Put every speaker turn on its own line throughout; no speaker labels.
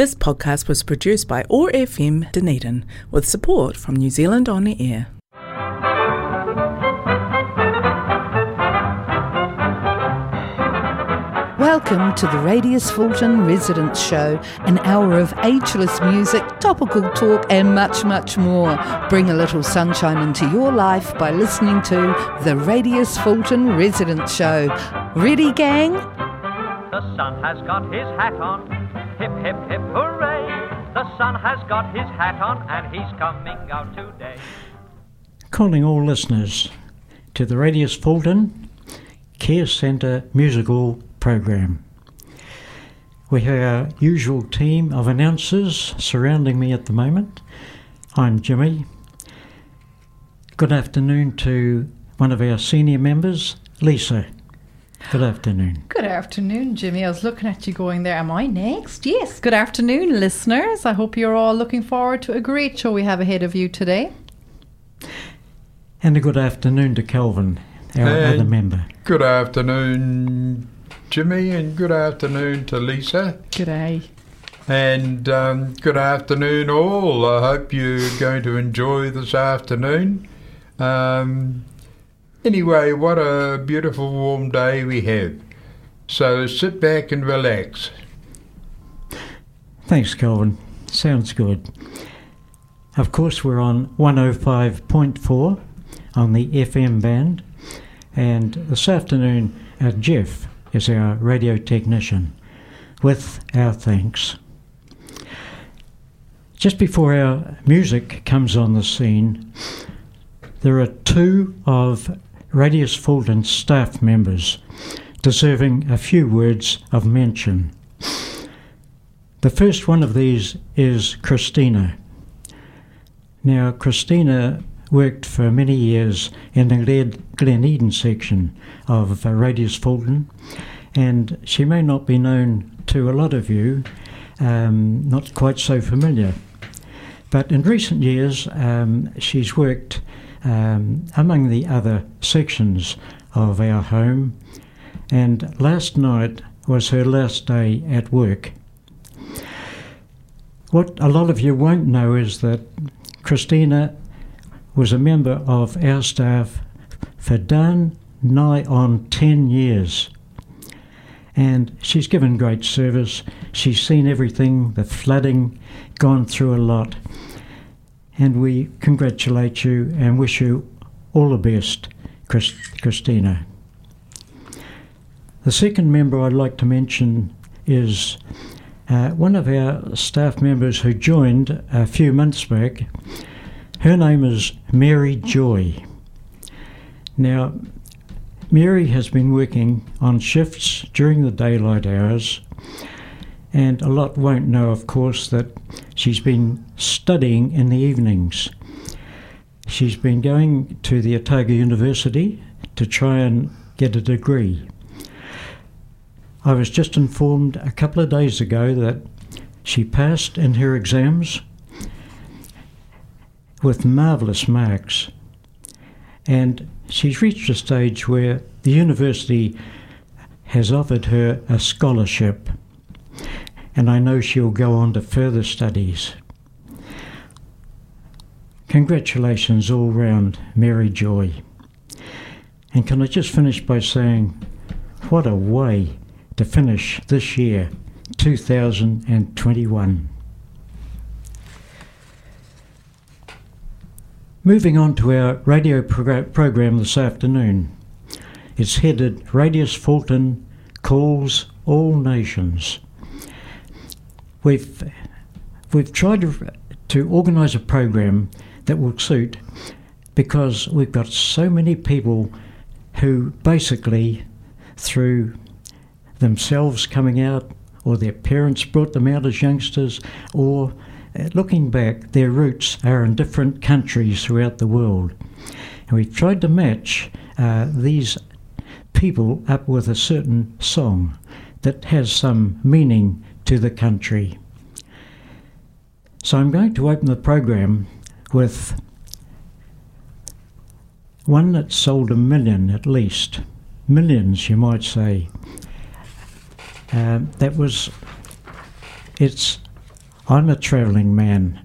This podcast was produced by OAR FM Dunedin with support from New Zealand On the Air.
Welcome to the Radius Fulton Residents Show, an hour of ageless music, topical talk, and much, much more. Bring a little sunshine into your life by listening to the Radius Fulton Residents Show. Ready, gang?
The sun has got his hat on. Hip, hip, hip, hooray. The sun has got his hat on and he's coming out today.
Calling all listeners to the Radius Fulton Care Centre musical program. We have our usual team of announcers surrounding me at the moment. I'm Jimmy. Good afternoon to one of our senior members, Lisa. Good afternoon.
Good afternoon, Jimmy. I was looking at you going there. Am I next? Yes. Good afternoon, listeners. I hope you're all looking forward to a great show we have ahead of you today.
And a good afternoon to Kelvin, our
And
other member.
Good afternoon, Jimmy, and good afternoon to Lisa.
Good day.
And um, good afternoon, all. I hope you're going to enjoy this afternoon. Um, anyway, what a beautiful warm day we have. So sit back and relax.
Thanks, Kelvin. Sounds good. Of course, we're on 105.4 on the FM band, and this afternoon, uh, Jeff is our radio technician, with our thanks. Just before our music comes on the scene, there are two of Radius Fulton staff members deserving a few words of mention. The first one of these is Christina. Now, Christina worked for many years in the Glen, Eden section of uh, Radius Fulton, and she may not be known to a lot of you, um, not quite so familiar. But in recent years, um, she's worked um, among the other sections of our home, and last night was her last day at work. What a lot of you won't know is that Christina was a member of our staff for done nigh on 10 years. And she's given great service. She's seen everything, the flooding, gone through a lot. And we congratulate you and wish you all the best, Chris- Christina. The second member I'd like to mention is uh, one of our staff members who joined a few months back. Her name is Mary Joy. Now, Mary has been working on shifts during the daylight hours, and a lot won't know, of course, that she's been studying in the evenings. She's been going to the Otago University to try and get a degree. I was just informed a couple of days ago that she passed in her exams with marvellous marks. And she's reached a stage where the university has offered her a scholarship. And I know she'll go on to further studies. Congratulations all round, Mary Joy. And can I just finish by saying, what a way to finish this year, 2021. Moving on to our radio progr- program this afternoon. It's headed Radius Fulton Calls All Nations. We've, we've tried to, to organise a program that will suit because we've got so many people who basically, through themselves coming out, or their parents brought them out as youngsters, or uh, looking back, their roots are in different countries throughout the world. And we've tried to match uh, these people up with a certain song that has some meaning to the country. So I'm going to open the program with one that sold a million at least, millions you might say. Um, that was, it's I'm a Travelling Man,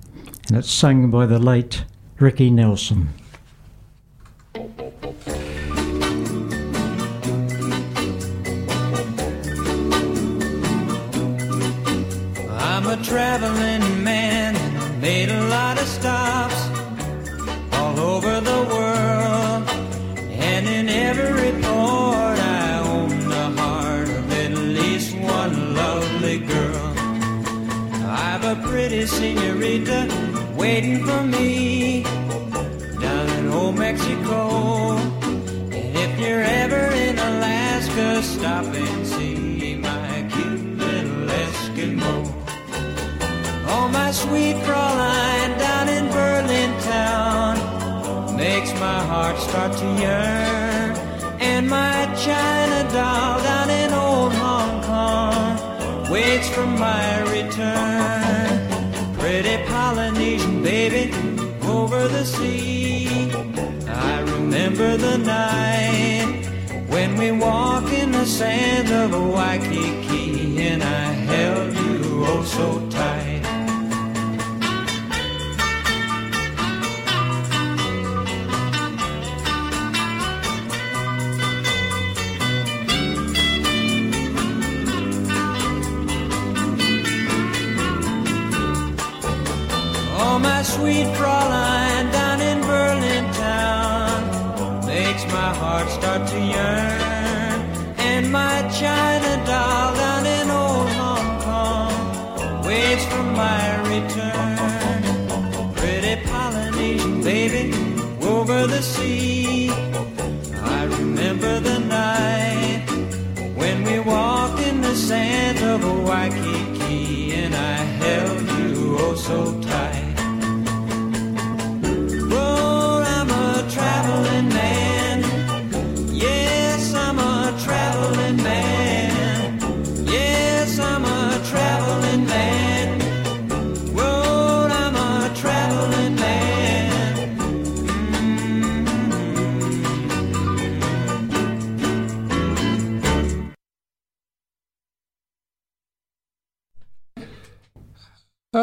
and it's sung by the late Ricky Nelson.
Traveling man, made a lot of stops all over the world. And in every port, I own the heart of at least one lovely girl. I've a pretty senorita waiting for me down in old Mexico. And if you're ever in Alaska, stop and sweet Fraulein down in Berlin town makes my heart start to yearn. And my China doll down in old Hong Kong waits for my return. Pretty Polynesian baby over the sea. I remember the night when we walk in the sands of Waikiki and I held you oh so tight. Sweet Fraulein down in Berlin town makes my heart start to yearn. And my China doll down in old Hong Kong waits for my return. Pretty Polynesian baby over the sea. I remember the night when we walked in the sands of Waikiki and I held you oh so tight.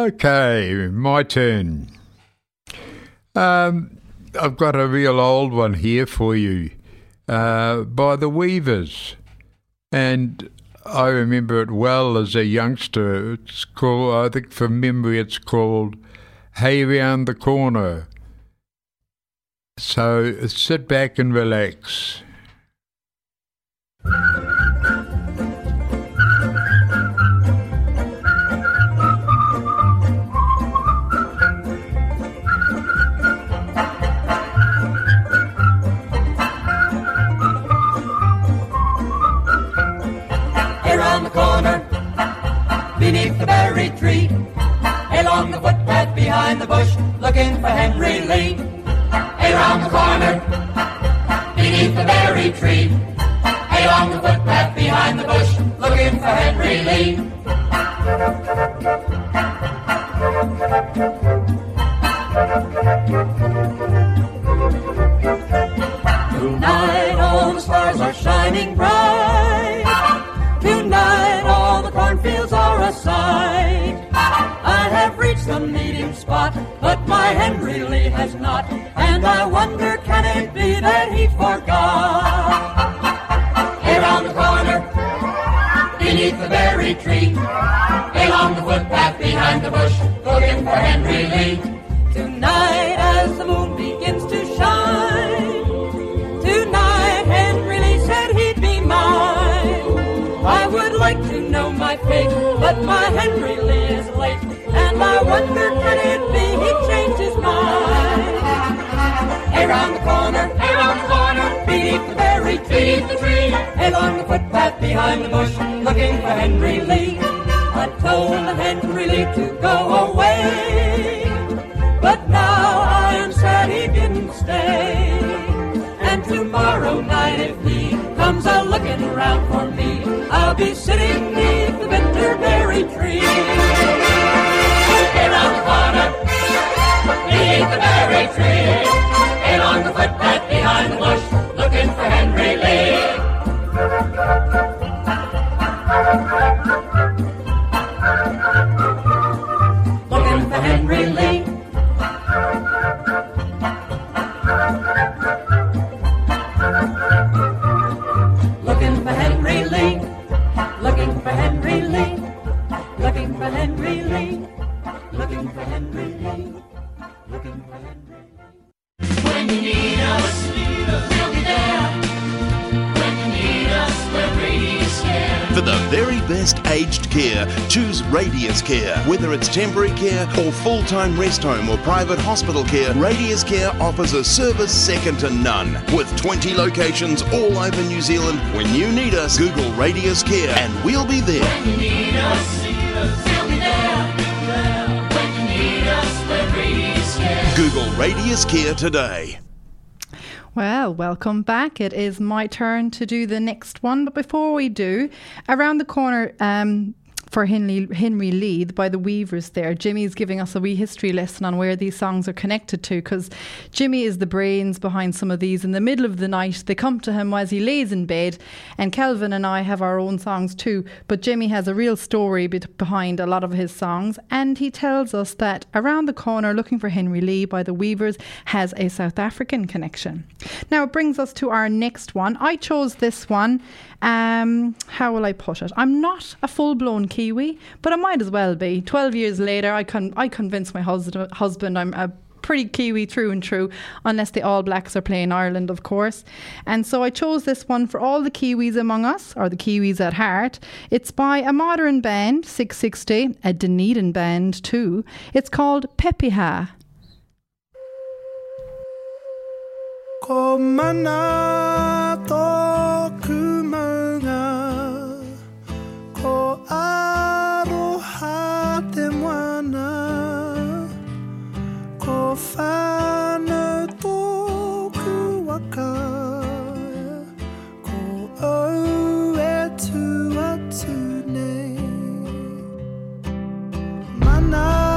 Okay, my turn. Um, I've got a real old one here for you uh, by the Weavers. And I remember it well as a youngster. It's called, I think from memory, it's called Hey Round the Corner. So sit back and relax.
The bush, looking for Henry Lee. Here on the corner, beneath the berry tree, Hey, along the footpath behind the bush, looking for Henry Lee. My Henry Lee has not. And I wonder, can it be that he forgot? Here on the corner, beneath the berry tree, along the footpath behind the bush, looking for Henry Lee. Tonight, as the moon begins to shine, tonight Henry Lee said he'd be mine. I would like to know my fate, but my Henry Lee I wonder can it be he changed his mind? Around the corner, around the corner, beneath the berry tree, the tree, along the footpath behind the bush, looking for Henry Lee. I told Henry Lee to go away, but now I am sad he didn't stay. And tomorrow night, if he comes a looking around for me, I'll be sitting neath the winterberry tree. Around the corner, beneath the berry tree, along the footpath behind the bush, looking for Henry Lee.
For
the very best aged care, choose Radius Care. Whether it's temporary care or full time rest home or private hospital care, Radius Care offers a service second to none. With 20 locations all over New Zealand, when you need us, Google Radius Care and we'll be there.
When you need us, we'll be there. When you need us, we're Radius Care.
Google Radius Care today.
Well, welcome back. It is my turn to do the next one. But before we do, around the corner um, for Henry, Henry Lee by the Weavers there, Jimmy's giving us a wee history lesson on where these songs are connected to because Jimmy is the brains behind some of these. In the middle of the night, they come to him as he lays in bed, and Kelvin and I have our own songs too. But Jimmy has a real story be- behind a lot of his songs, and he tells us that Around the Corner, Looking for Henry Lee by the Weavers has a South African connection. Now it brings us to our next one. I chose this one. Um, how will I put it? I'm not a full blown Kiwi, but I might as well be. Twelve years later, I con- I convinced my husband husband I'm a pretty Kiwi through and through, unless the All Blacks are playing Ireland, of course. And so I chose this one for all the Kiwis among us, or the Kiwis at heart. It's by a modern band, Six60, a Dunedin band too. It's called Pepeha.
Ko mana tōku maunga Ko aroha te moana. Ko whānau tōku waka Ko au e tu atu nei. Mana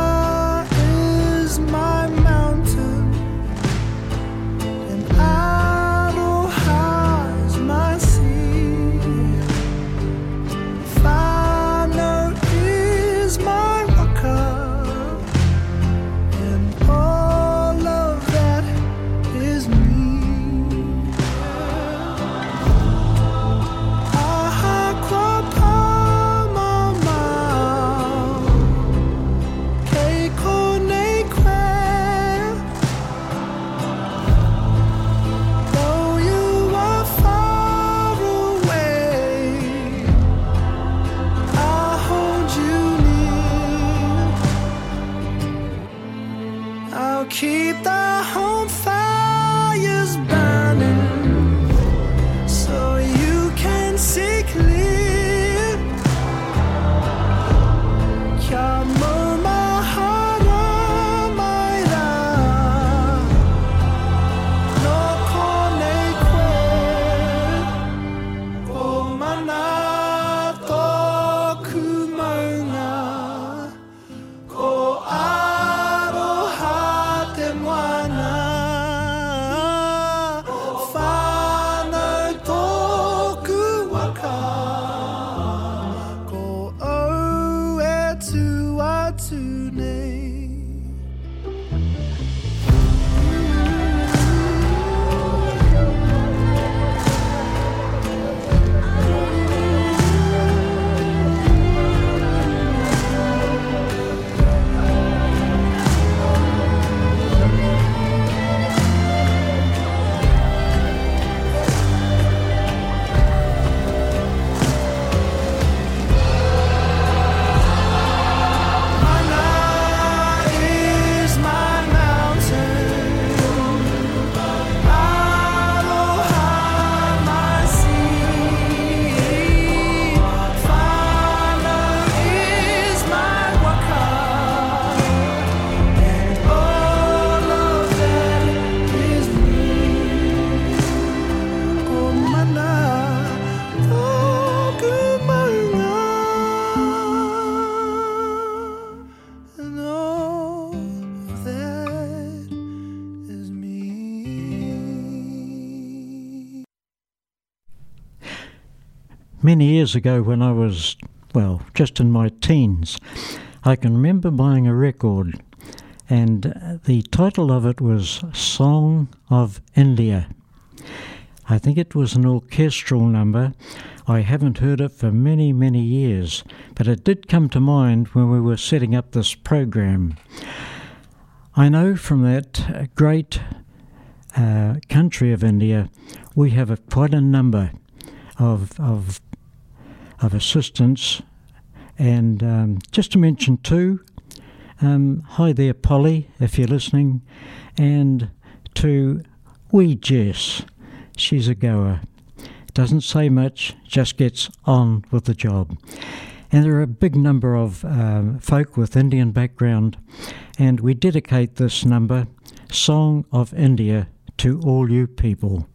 Many years ago, when I was, well, just in my teens, I can remember buying a record, and the title of it was Song of India. I think it was an orchestral number. I haven't heard it for many, many years, but it did come to mind when we were setting up this program. I know from that great uh, country of India, we have a, quite a number of, of, of assistance. And um, just to mention two, um, hi there, Polly, if you're listening, and to wee Jess. She's a goer. Doesn't say much, just gets on with the job. And there are a big number of um, folk with Indian background, and we dedicate this number, Song of India, to all you people.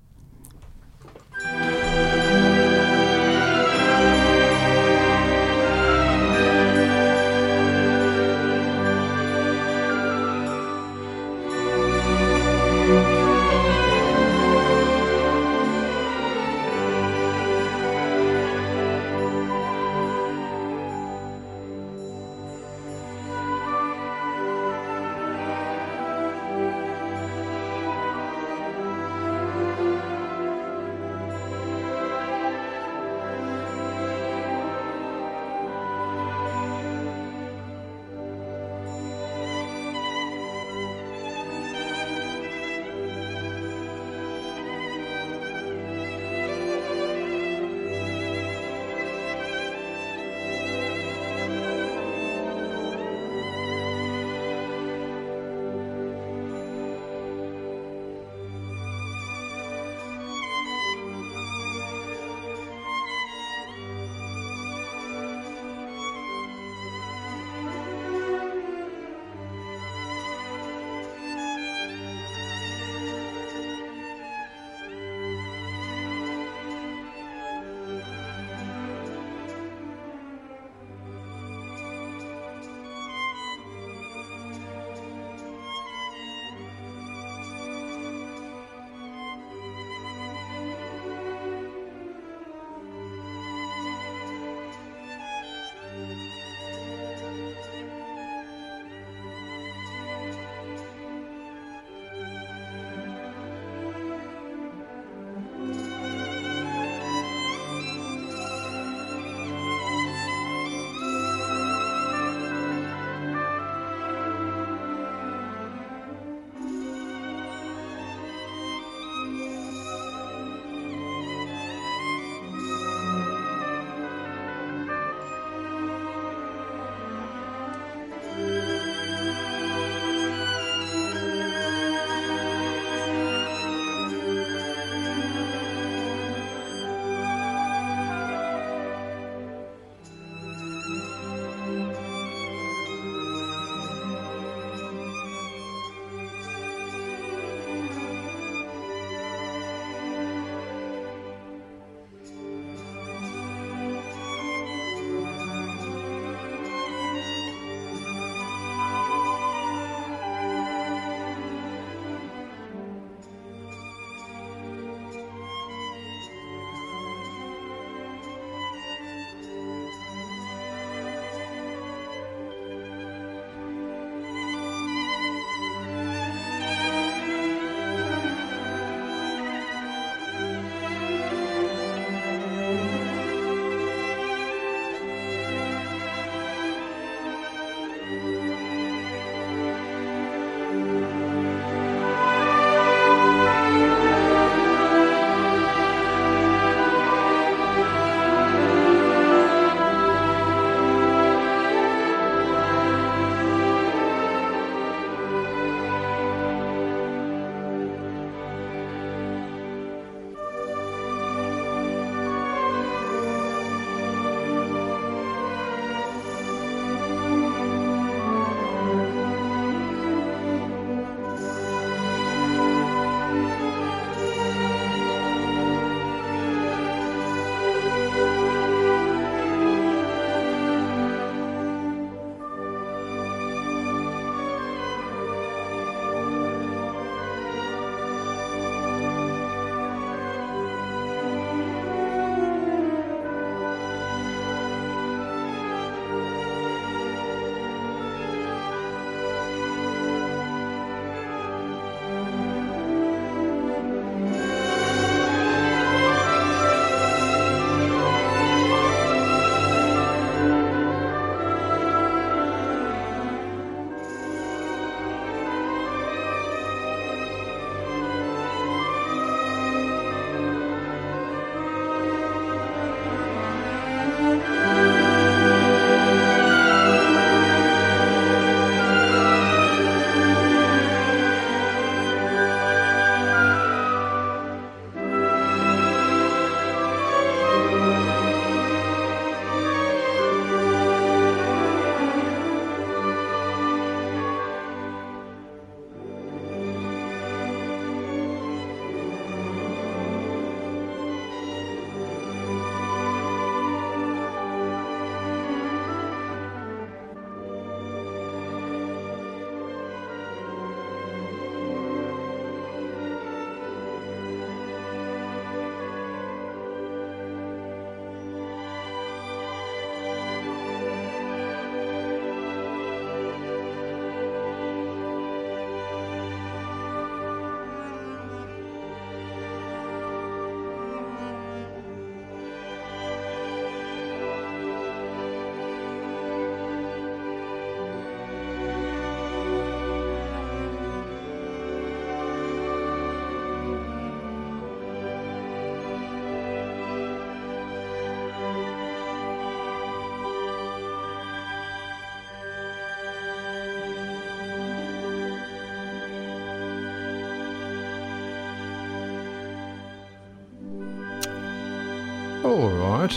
All right.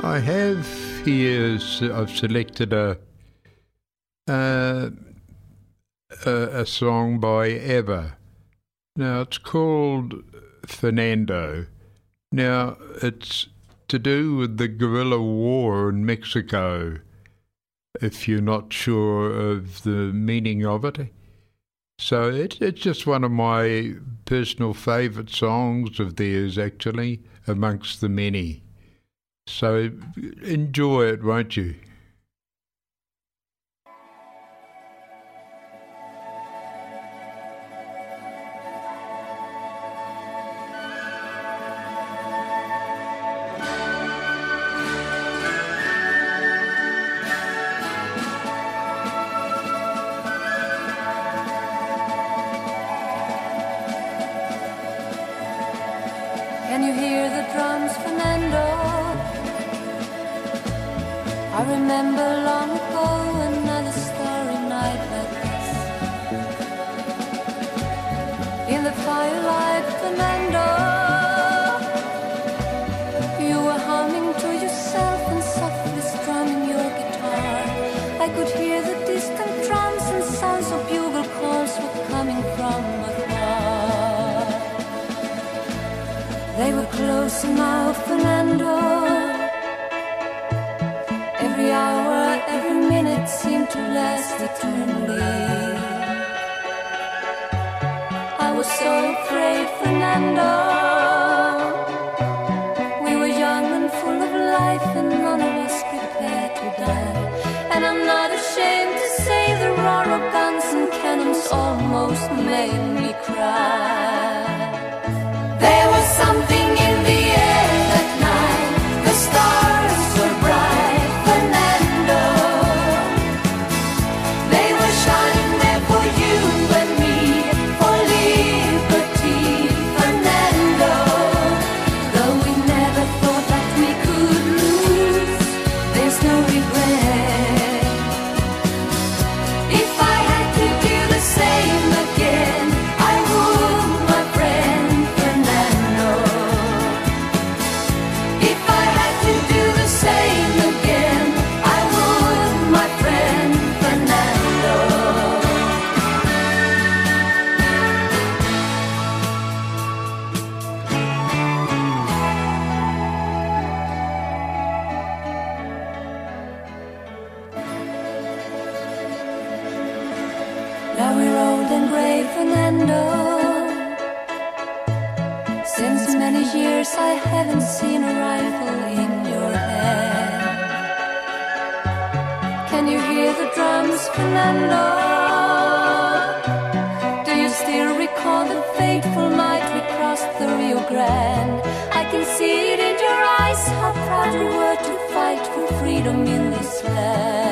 I have here, I've selected a, uh, a, a song by ABBA. Now, it's called Fernando. Now, it's to do with the guerrilla war in Mexico. If you're not sure of the meaning of it, so it, it's just one of my personal favourite songs of theirs, actually, amongst the many. So enjoy it, won't you?
They were close now, Fernando. Every hour, every minute seemed to last eternally. I was so afraid, Fernando. We were young and full of life, and none of us prepared to die. And I'm not ashamed to say the roar of guns and cannons almost made me cry. fight for freedom in this land.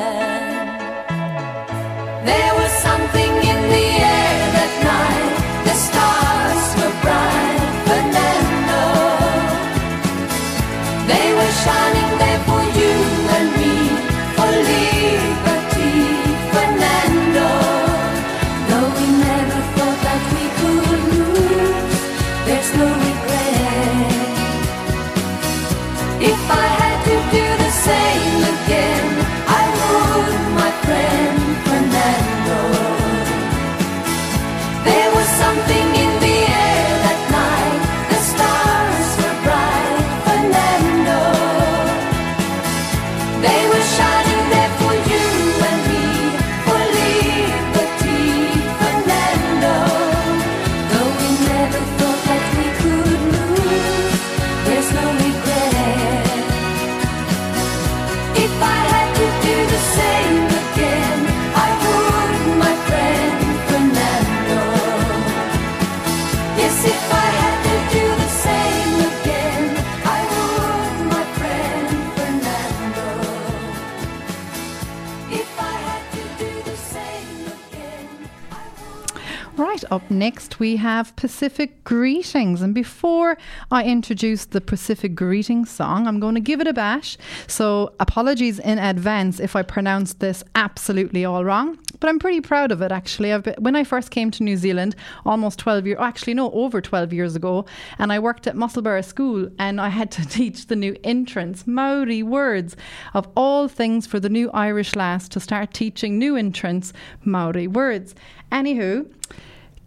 Next, we have Pacific Greetings. And before I introduce the Pacific Greetings song, I'm going to give it a bash. So, apologies in advance if I pronounce this absolutely all wrong, but I'm pretty proud of it actually. Been, when I first came to New Zealand, almost 12 years, actually, no, over 12 years ago, and I worked at Musselburgh School and I had to teach the new entrants Maori words of all things for the new Irish lass to start teaching new entrants Maori words. Anywho,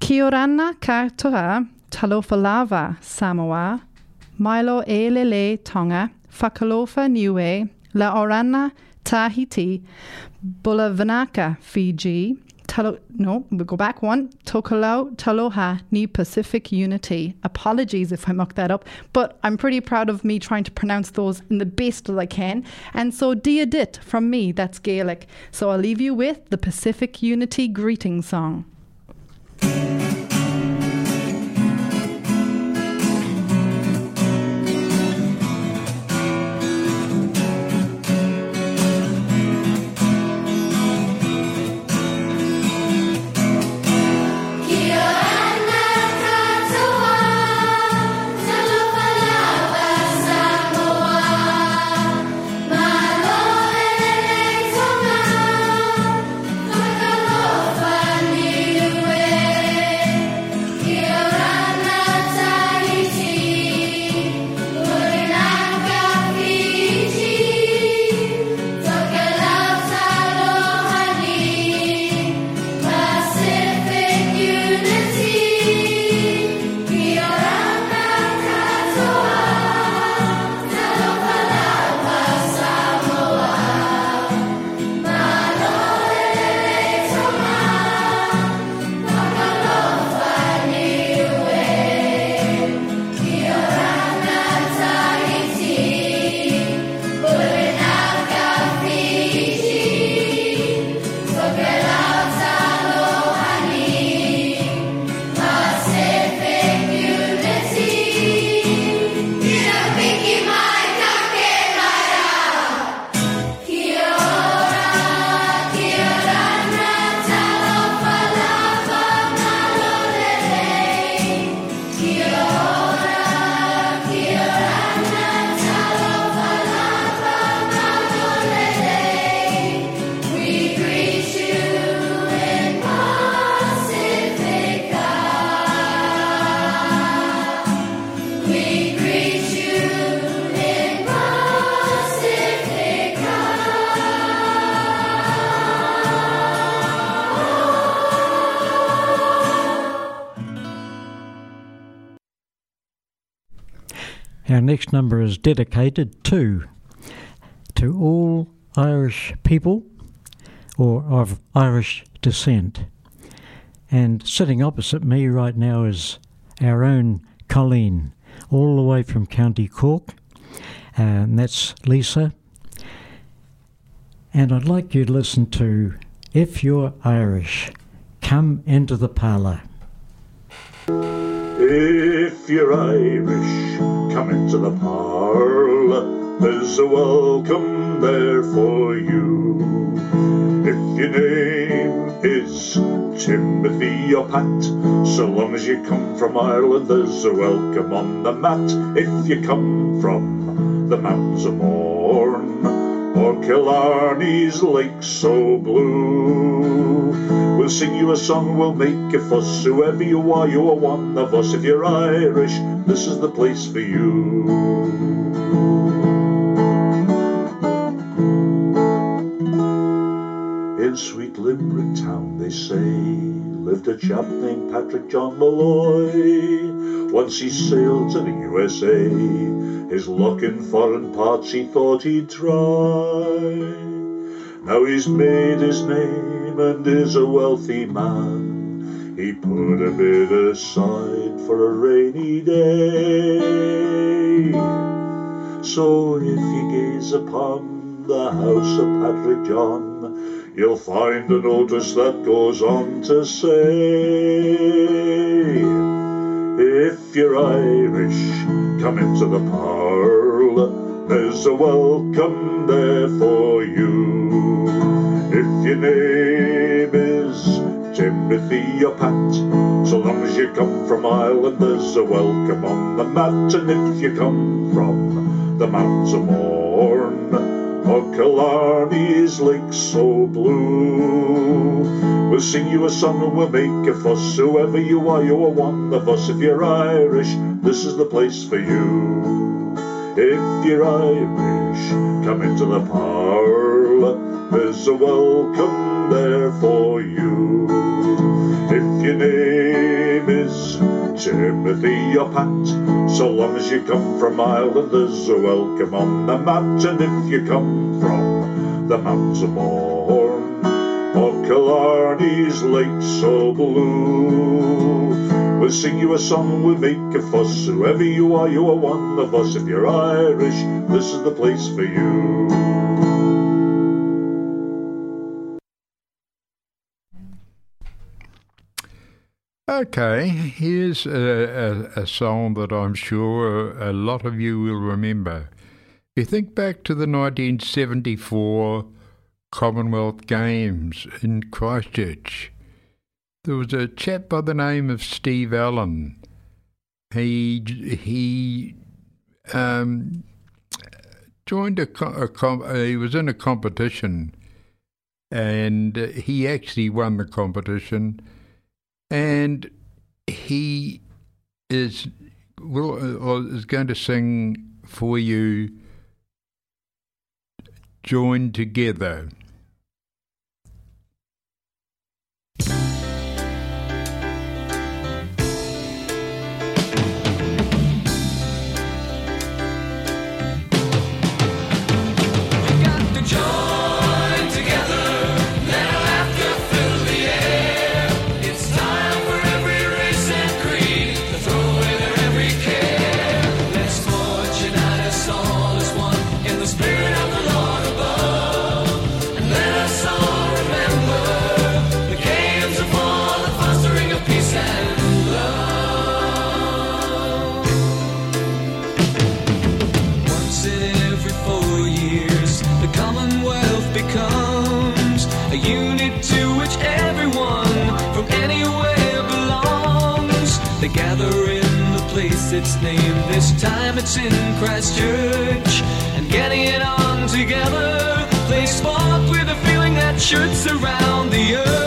Kia orana katoa talofa lava Samoa, Milo e lele Tonga, Fakalofa Niue, La Orana Tahiti, Bulavanaka Fiji, Talo, no, we'll go back one. Tokelau Taloha Ni Pacific Unity. Apologies if I mucked that up, but I'm pretty proud of me trying to pronounce those in the best that I can. And so Dia Dit from me, that's Gaelic. So I'll leave you with the Pacific Unity greeting song.
Our next number is dedicated to to all Irish people or of Irish descent. And sitting opposite me right now is our own Colleen, all the way from County Cork, and that's Lisa. And I'd like you to listen to If You're Irish, Come Into the Parlour.
If you're Irish, come into the parlour. There's a welcome there for you. If your name is Timothy or Pat, so long as you come from Ireland, there's a welcome on the mat. If you come from the mountains of Mourne, or Killarney's lake so blue. We'll sing you a song, we'll make a fuss. Whoever you are, you are one of us. If you're Irish, this is the place for you. In sweet Limerick town, they say, lived a chap named Patrick John Malloy. Once he sailed to the USA. His luck in foreign parts he thought he'd try. Now he's made his name and is a wealthy man. He put a bit aside for a rainy day. So if you gaze upon the house of Patrick John, you'll find a notice that goes on to say, if you're Irish, come into the parlour. There's a welcome there for you. If your name is Timothy or Pat, so long as you come from Ireland, there's a welcome on the mat. And if you come from the mountains of Mourne, or Killarney's lake so blue, We'll sing you a song and we'll make a fuss. Whoever you are, you are one of us. If you're Irish, this is the place for you. If you're Irish, come into the parlour. There's a welcome there for you. If your name is Timothy or Pat, so long as you come from Ireland, there's a welcome on the mat. And if you come from the Mountains of Mourne, or Killarney's lake so blue. We'll sing you a song, we'll make a fuss. Whoever you are, you are one of us. If you're Irish, this is the place for you.
Okay, here's a, a, a song that I'm sure a lot of you will remember. If you think back to the 1974 Commonwealth Games in Christchurch. There was a chap by the name of Steve Allen. He he um, joined a, co- a uh, he was in a competition, and he actually won the competition, and he is will uh, is going to sing for you. Join together.
It's named. This time it's in Christchurch, and getting it on together. Play sport with a feeling that should surround the earth.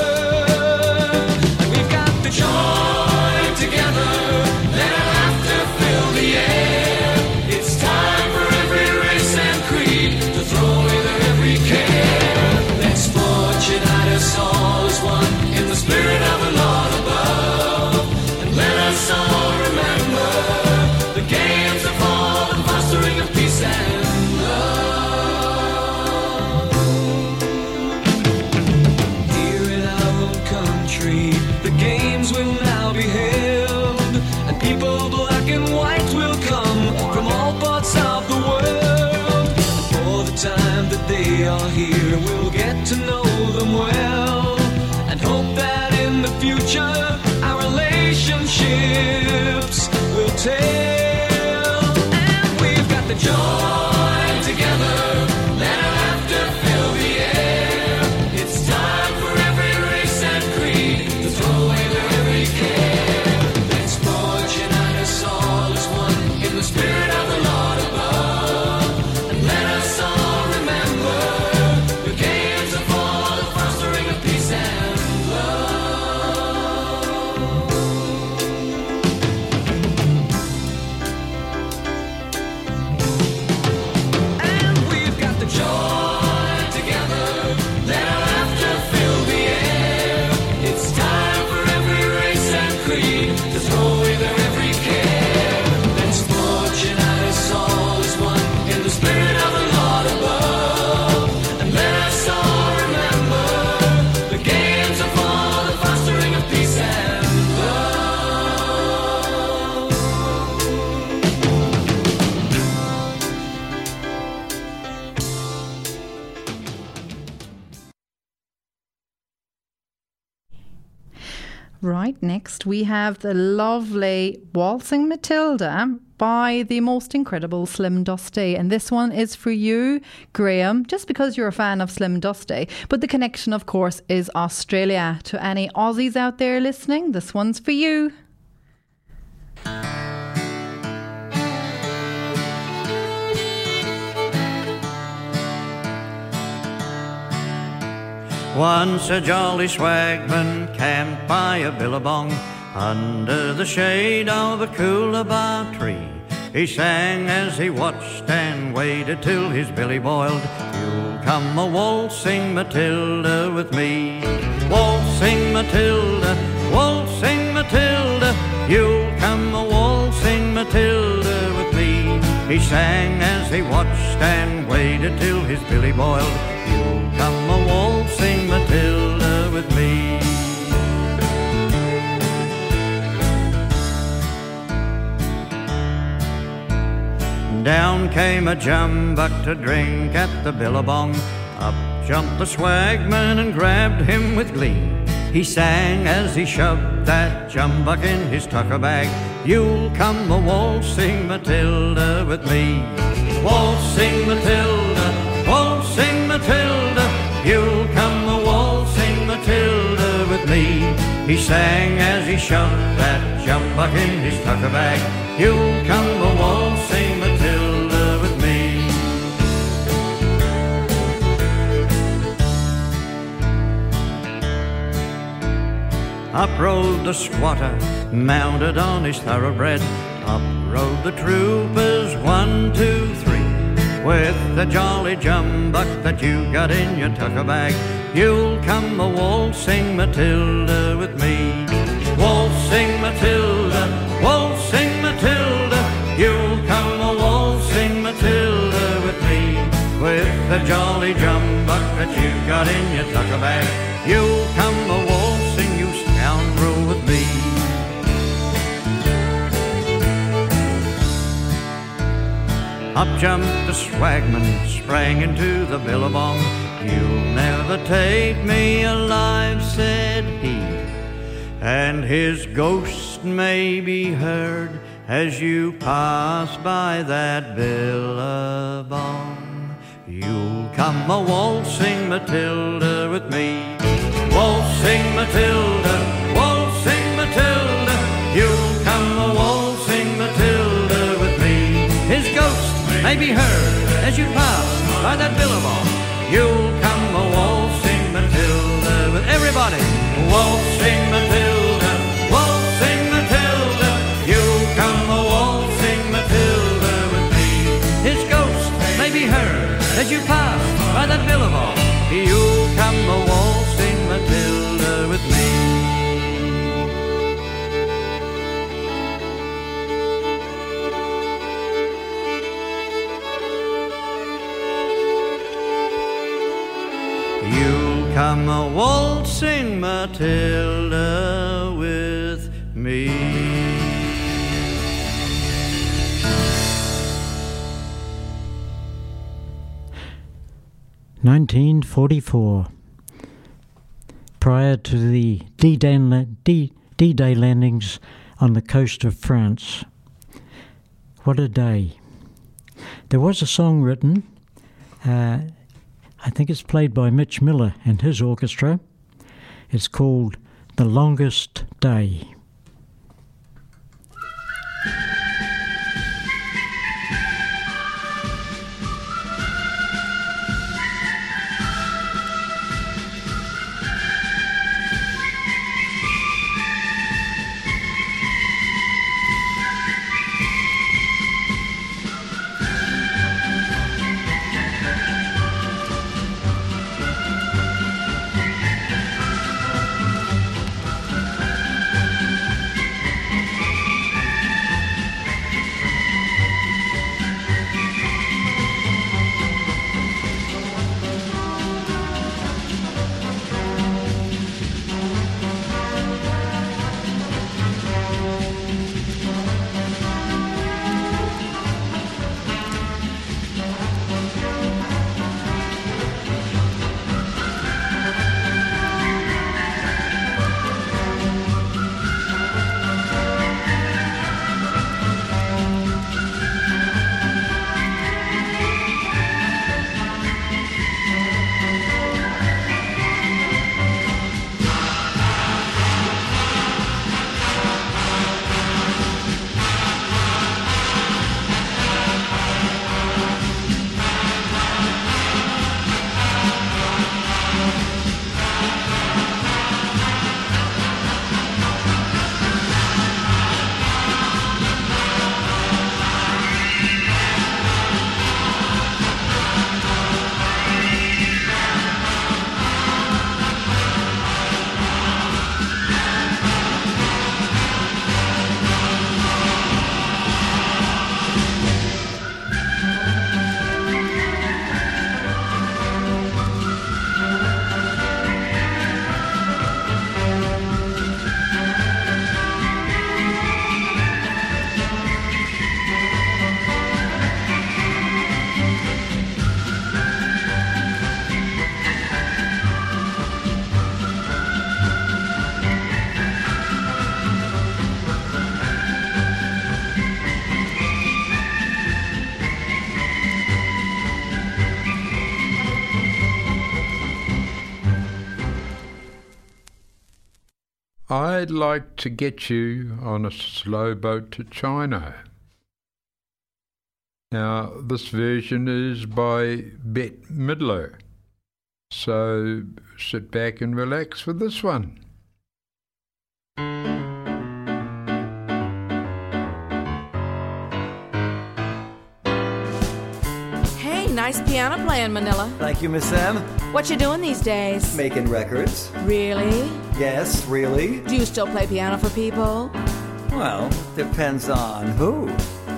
Next we have the lovely Waltzing Matilda by the most incredible Slim Dusty. And this one is for you, Graham, just because you're a fan of Slim Dusty. But the connection, of course, is Australia. To any Aussies out there listening, this one's for you.
Once a jolly swagman camped by a billabong under the shade of a coolabah tree. He sang as he watched and waited till his billy boiled. You'll come a waltzing Matilda with me. Waltzing Matilda, waltzing Matilda. You'll come a waltzing Matilda with me. He sang as he watched and waited till his billy boiled. You'll come a with me. Down came a jumbuck to drink at the billabong. Up jumped the swagman and grabbed him with glee. He sang as he shoved that jumbuck in his tucker bag. You'll come a waltzing Matilda with me. Waltzing Matilda, waltzing Matilda. You'll me. He sang as he shoved that jumbuck in his tucker bag. You'll come a waltzing Matilda with me. Up rode the squatter, mounted on his thoroughbred. Up rode the troopers, one, two, three. With the jolly jumbuck that you got in your tucker bag, you'll come a waltzing Matilda with me. Waltzing Matilda, waltzing Matilda, you'll come a waltzing Matilda with me. With the jolly jumbuck that you've got in your tucker bag, you'll come a waltzing, you scoundrel, with me. Up jumped the swagman, sprang into the billabong. You'll take me alive, said he. And his ghost may be heard as you pass by that billabong. You'll come a waltzing Matilda with me. Waltzing Matilda, waltzing Matilda. You'll come a waltzing Matilda with me. His ghost may be heard as you pass by that billabong. You'll come a waltzing everybody. Waltzing Matilda, waltzing Matilda. You'll come a waltzing Matilda with me. His ghost may be heard as you pass by that billabong. You'll come a waltzing Matilda come a waltzing Matilda with me.
Nineteen forty-four. Prior to the D- D-Day landings on the coast of France. What a day. There was a song written, uh, I think it's played by Mitch Miller and his orchestra. It's called The Longest Day.
I'd like to get you on a slow boat to China. Now, this version is by Bette Midler. So sit back and relax for this one.
Hey, nice piano playing, Manilow.
Thank you, Miss M.
What you doing these days?
Making records.
Really?
Yes, really?
Do you still play piano for people?
Well, depends on who.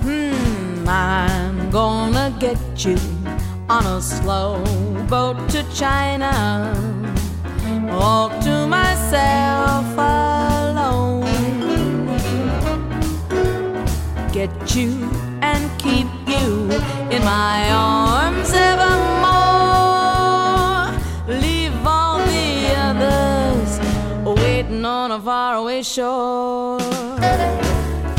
Hmm, I'm gonna get you on a slow boat to China. All to myself alone. Get you and keep you in my arms evermore. Shore.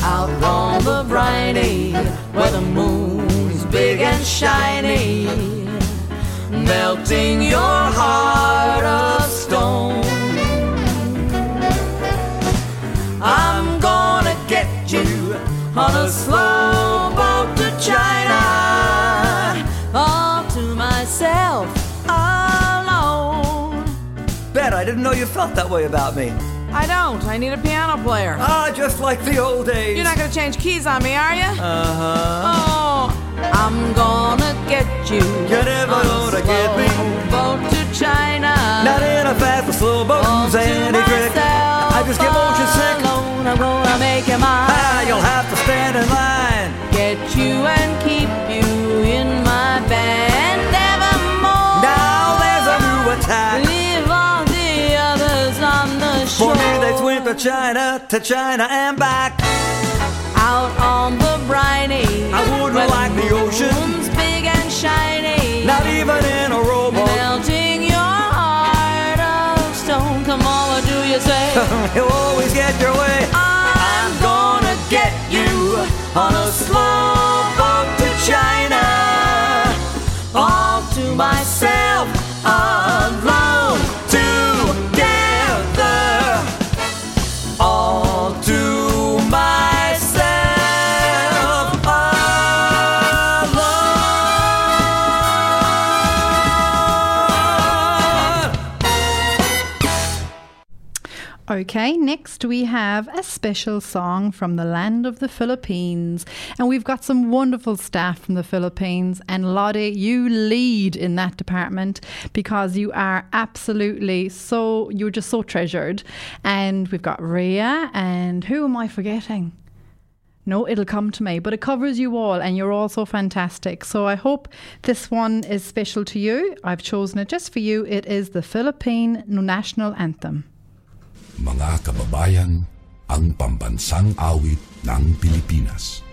Out on the briny where the moon's big and shiny, melting your heart of stone. I'm gonna get you on a slow boat to China, all to myself alone.
Bette I didn't know you felt that way about me.
I don't. I need a piano player.
Ah, just like the old days.
You're not gonna change keys on me, are you?
Uh huh.
Oh, I'm gonna get you.
You're never
on
gonna get me.
Boat to China.
Not in a fast or slow boat, any
myself
I just get motion sick.
alone. I'm gonna make you mine.
Ah, you'll have to stand in line.
Get you and keep
For me, they went to China, to China and back.
Out on the briny.
I wouldn't like the ocean.
big and shiny.
Not even in a rowboat.
Melting your heart of stone. Come on, what do you say?
You'll always get your way.
I'm gonna get you on a slow
Okay, next we have a special song from the land of the Philippines. And we've got some wonderful staff from the Philippines. And Lottie, you lead in that department because you are absolutely so, you're just so treasured. And we've got Rhea, and who am I forgetting? No, it'll come to me, but it covers you all, and you're all so fantastic. So I hope this one is special to you. I've chosen it just for you. It is the Philippine National Anthem.
Mga kababayan, ang pambansang awit ng Pilipinas.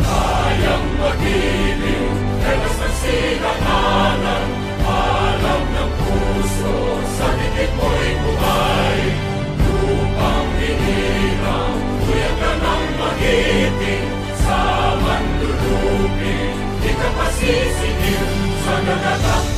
Kayang mag-ibig, telas ng sinakanan, alam ng puso, sa dikit mo'y buhay. Lupang hinirang, kuya ka ng magiting, sa manlulupin, di ka pasisingil, sa nagatak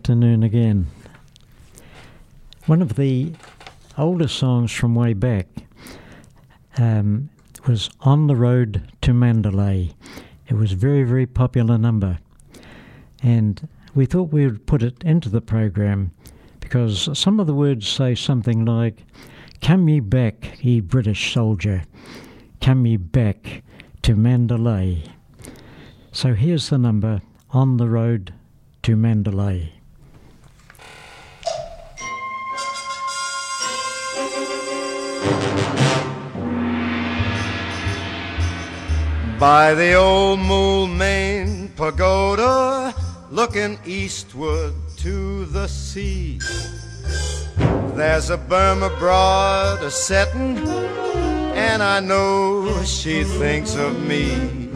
afternoon again. One of the older songs from way back um, was On the Road to Mandalay. It was a very, very popular number. And we thought we would put it into the program because some of the words say something like, Come ye back, ye British soldier, come ye back to Mandalay. So here's the number On the Road to Mandalay.
By the old Moulmein pagoda, looking eastward to the sea. There's a Burma broad a settin', and I know she thinks of me.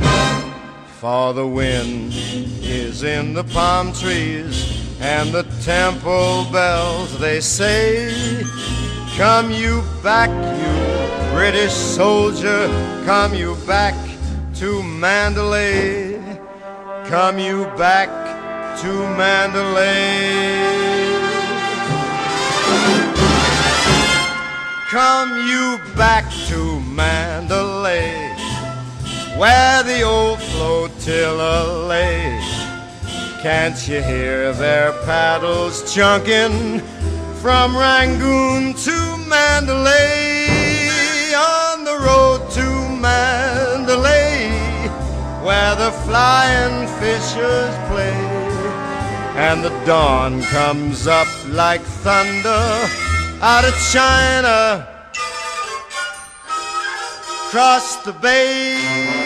For the wind is in the palm trees, and the temple bells they say Come you back, you British soldier, come you back to Mandalay. Come you back to Mandalay. Come you back to Mandalay, where the old flotilla lay. Can't you hear their paddles chunking from Rangoon to Mandalay? On the road to Mandalay, where the flying fishers play, and the dawn comes up like thunder out of China, across the bay.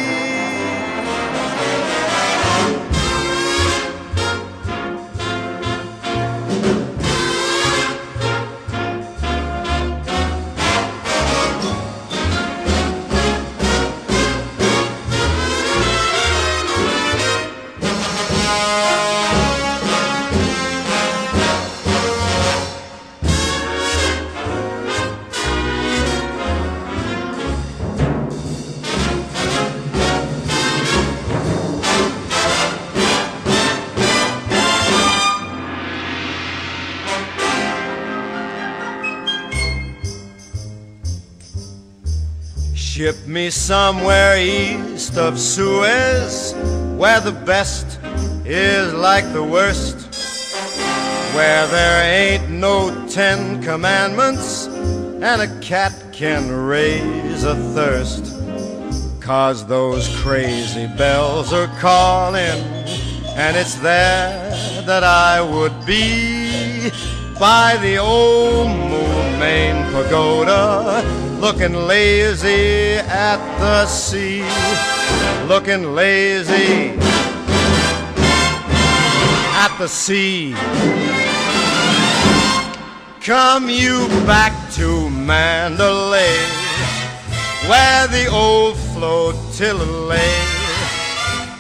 Me somewhere east of Suez, where the best is like the worst, where there ain't no Ten Commandments, and a cat can raise a thirst. Cause those crazy bells are calling, and it's there that I would be by the old Moulmein Pagoda, looking lazy at the sea, looking lazy at the sea. Come you back to Mandalay, where the old flotilla lay.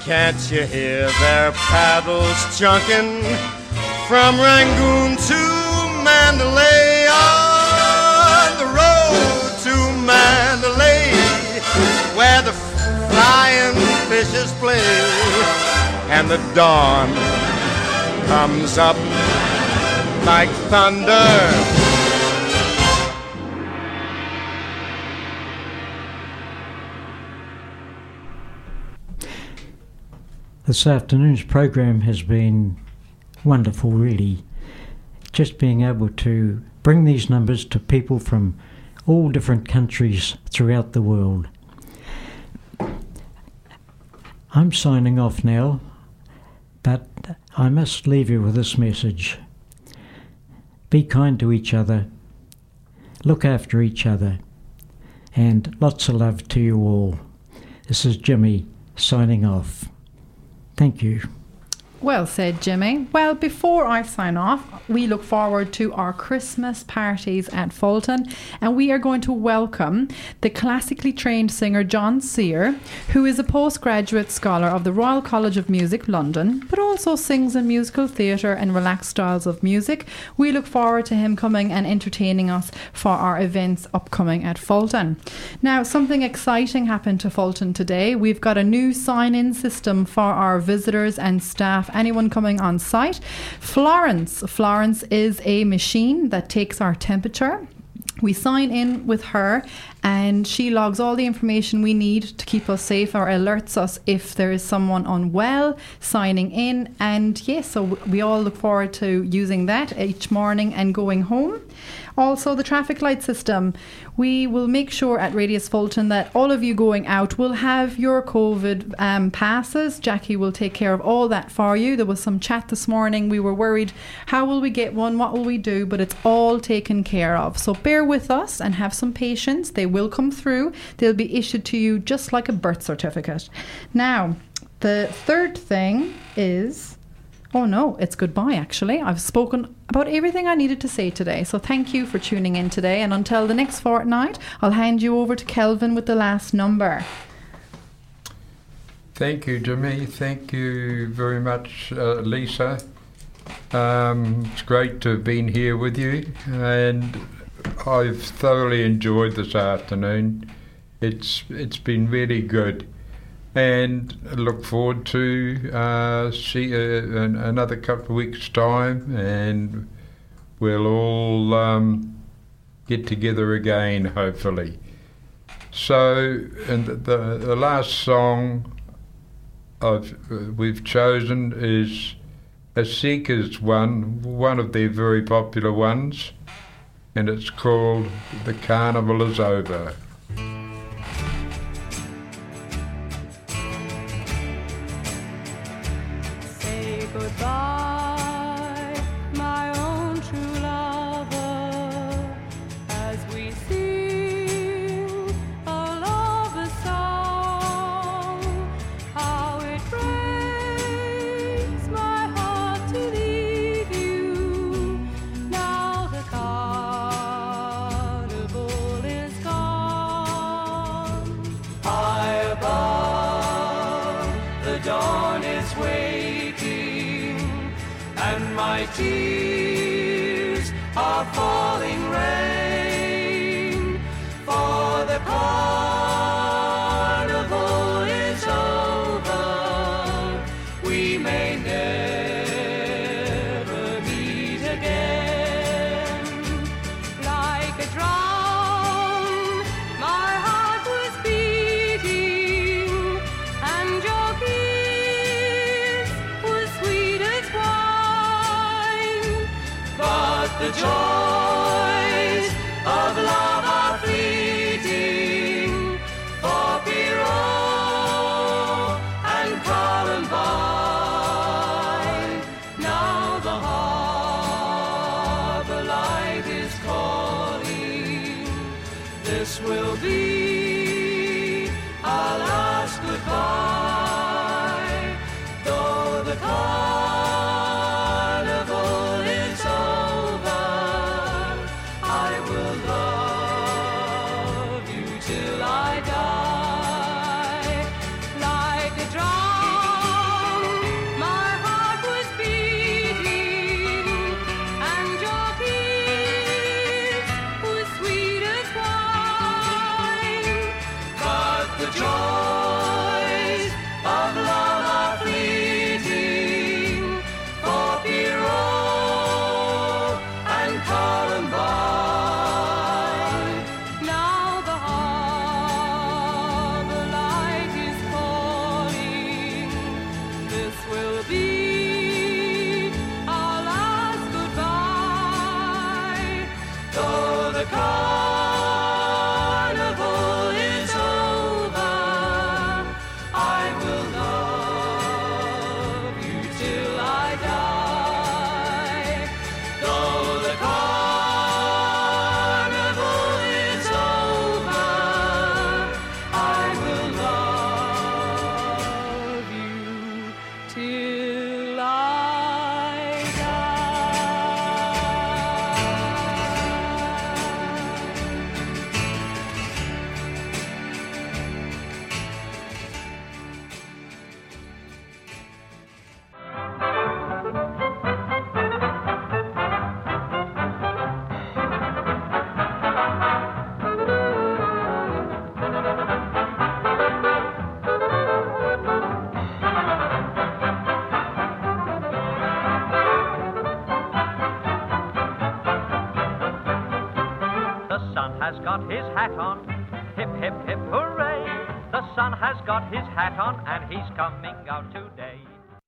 Can't you hear their paddles chunking from Rangoon to Mandalay? Where the flying fishes play, and the dawn comes up like thunder.
This afternoon's program has been wonderful, really. Just being able to bring these numbers to people from all different countries throughout the world. I'm signing off now, but I must leave you with this message. Be kind to each other, look after each other, and lots of love to you all. This is Jimmy signing off. Thank you.
Well said, Jimmy. Well, before I sign off, we look forward to our Christmas parties at Fulton, and we are going to welcome the classically trained singer John Sear, who is a postgraduate scholar of the Royal College of Music, London, but also sings in musical theatre and relaxed styles of music. We look forward to him coming and entertaining us for our events upcoming at Fulton. Now, something exciting happened to Fulton today. We've got a new sign in system for our visitors and staff, anyone coming on site. Florence. Florence is a machine that takes our temperature. We sign in with her and she logs all the information we need to keep us safe or alerts us if there is someone unwell signing in. And yes, so we all look forward to using that each morning and going home. Also, the traffic light system. We will make sure at Radius Fulton that all of you going out will have your COVID um, passes. Jackie will take care of all that for you. There was some chat this morning. We were worried how will we get one? What will we do? But it's all taken care of. So bear with us and have some patience. They will will come through. They'll be issued to you just like a birth certificate. Now, the third thing is. Oh no, it's goodbye actually. I've spoken about everything I needed to say today. So thank you for tuning in today. And until the next fortnight, I'll hand you over to Kelvin with the last number.
Thank you, Jimmy. Thank you very much, uh, Lisa. Um, it's great to have been here with you, and I've thoroughly enjoyed this afternoon. It's it's been really good, and look forward to uh, see you in another couple of weeks' time, and we'll all um, get together again, hopefully. So, and the, the, the last song I've, uh, we've chosen is a Seekers one, one of their very popular ones, and it's called The Carnival is Over.
Goodbye,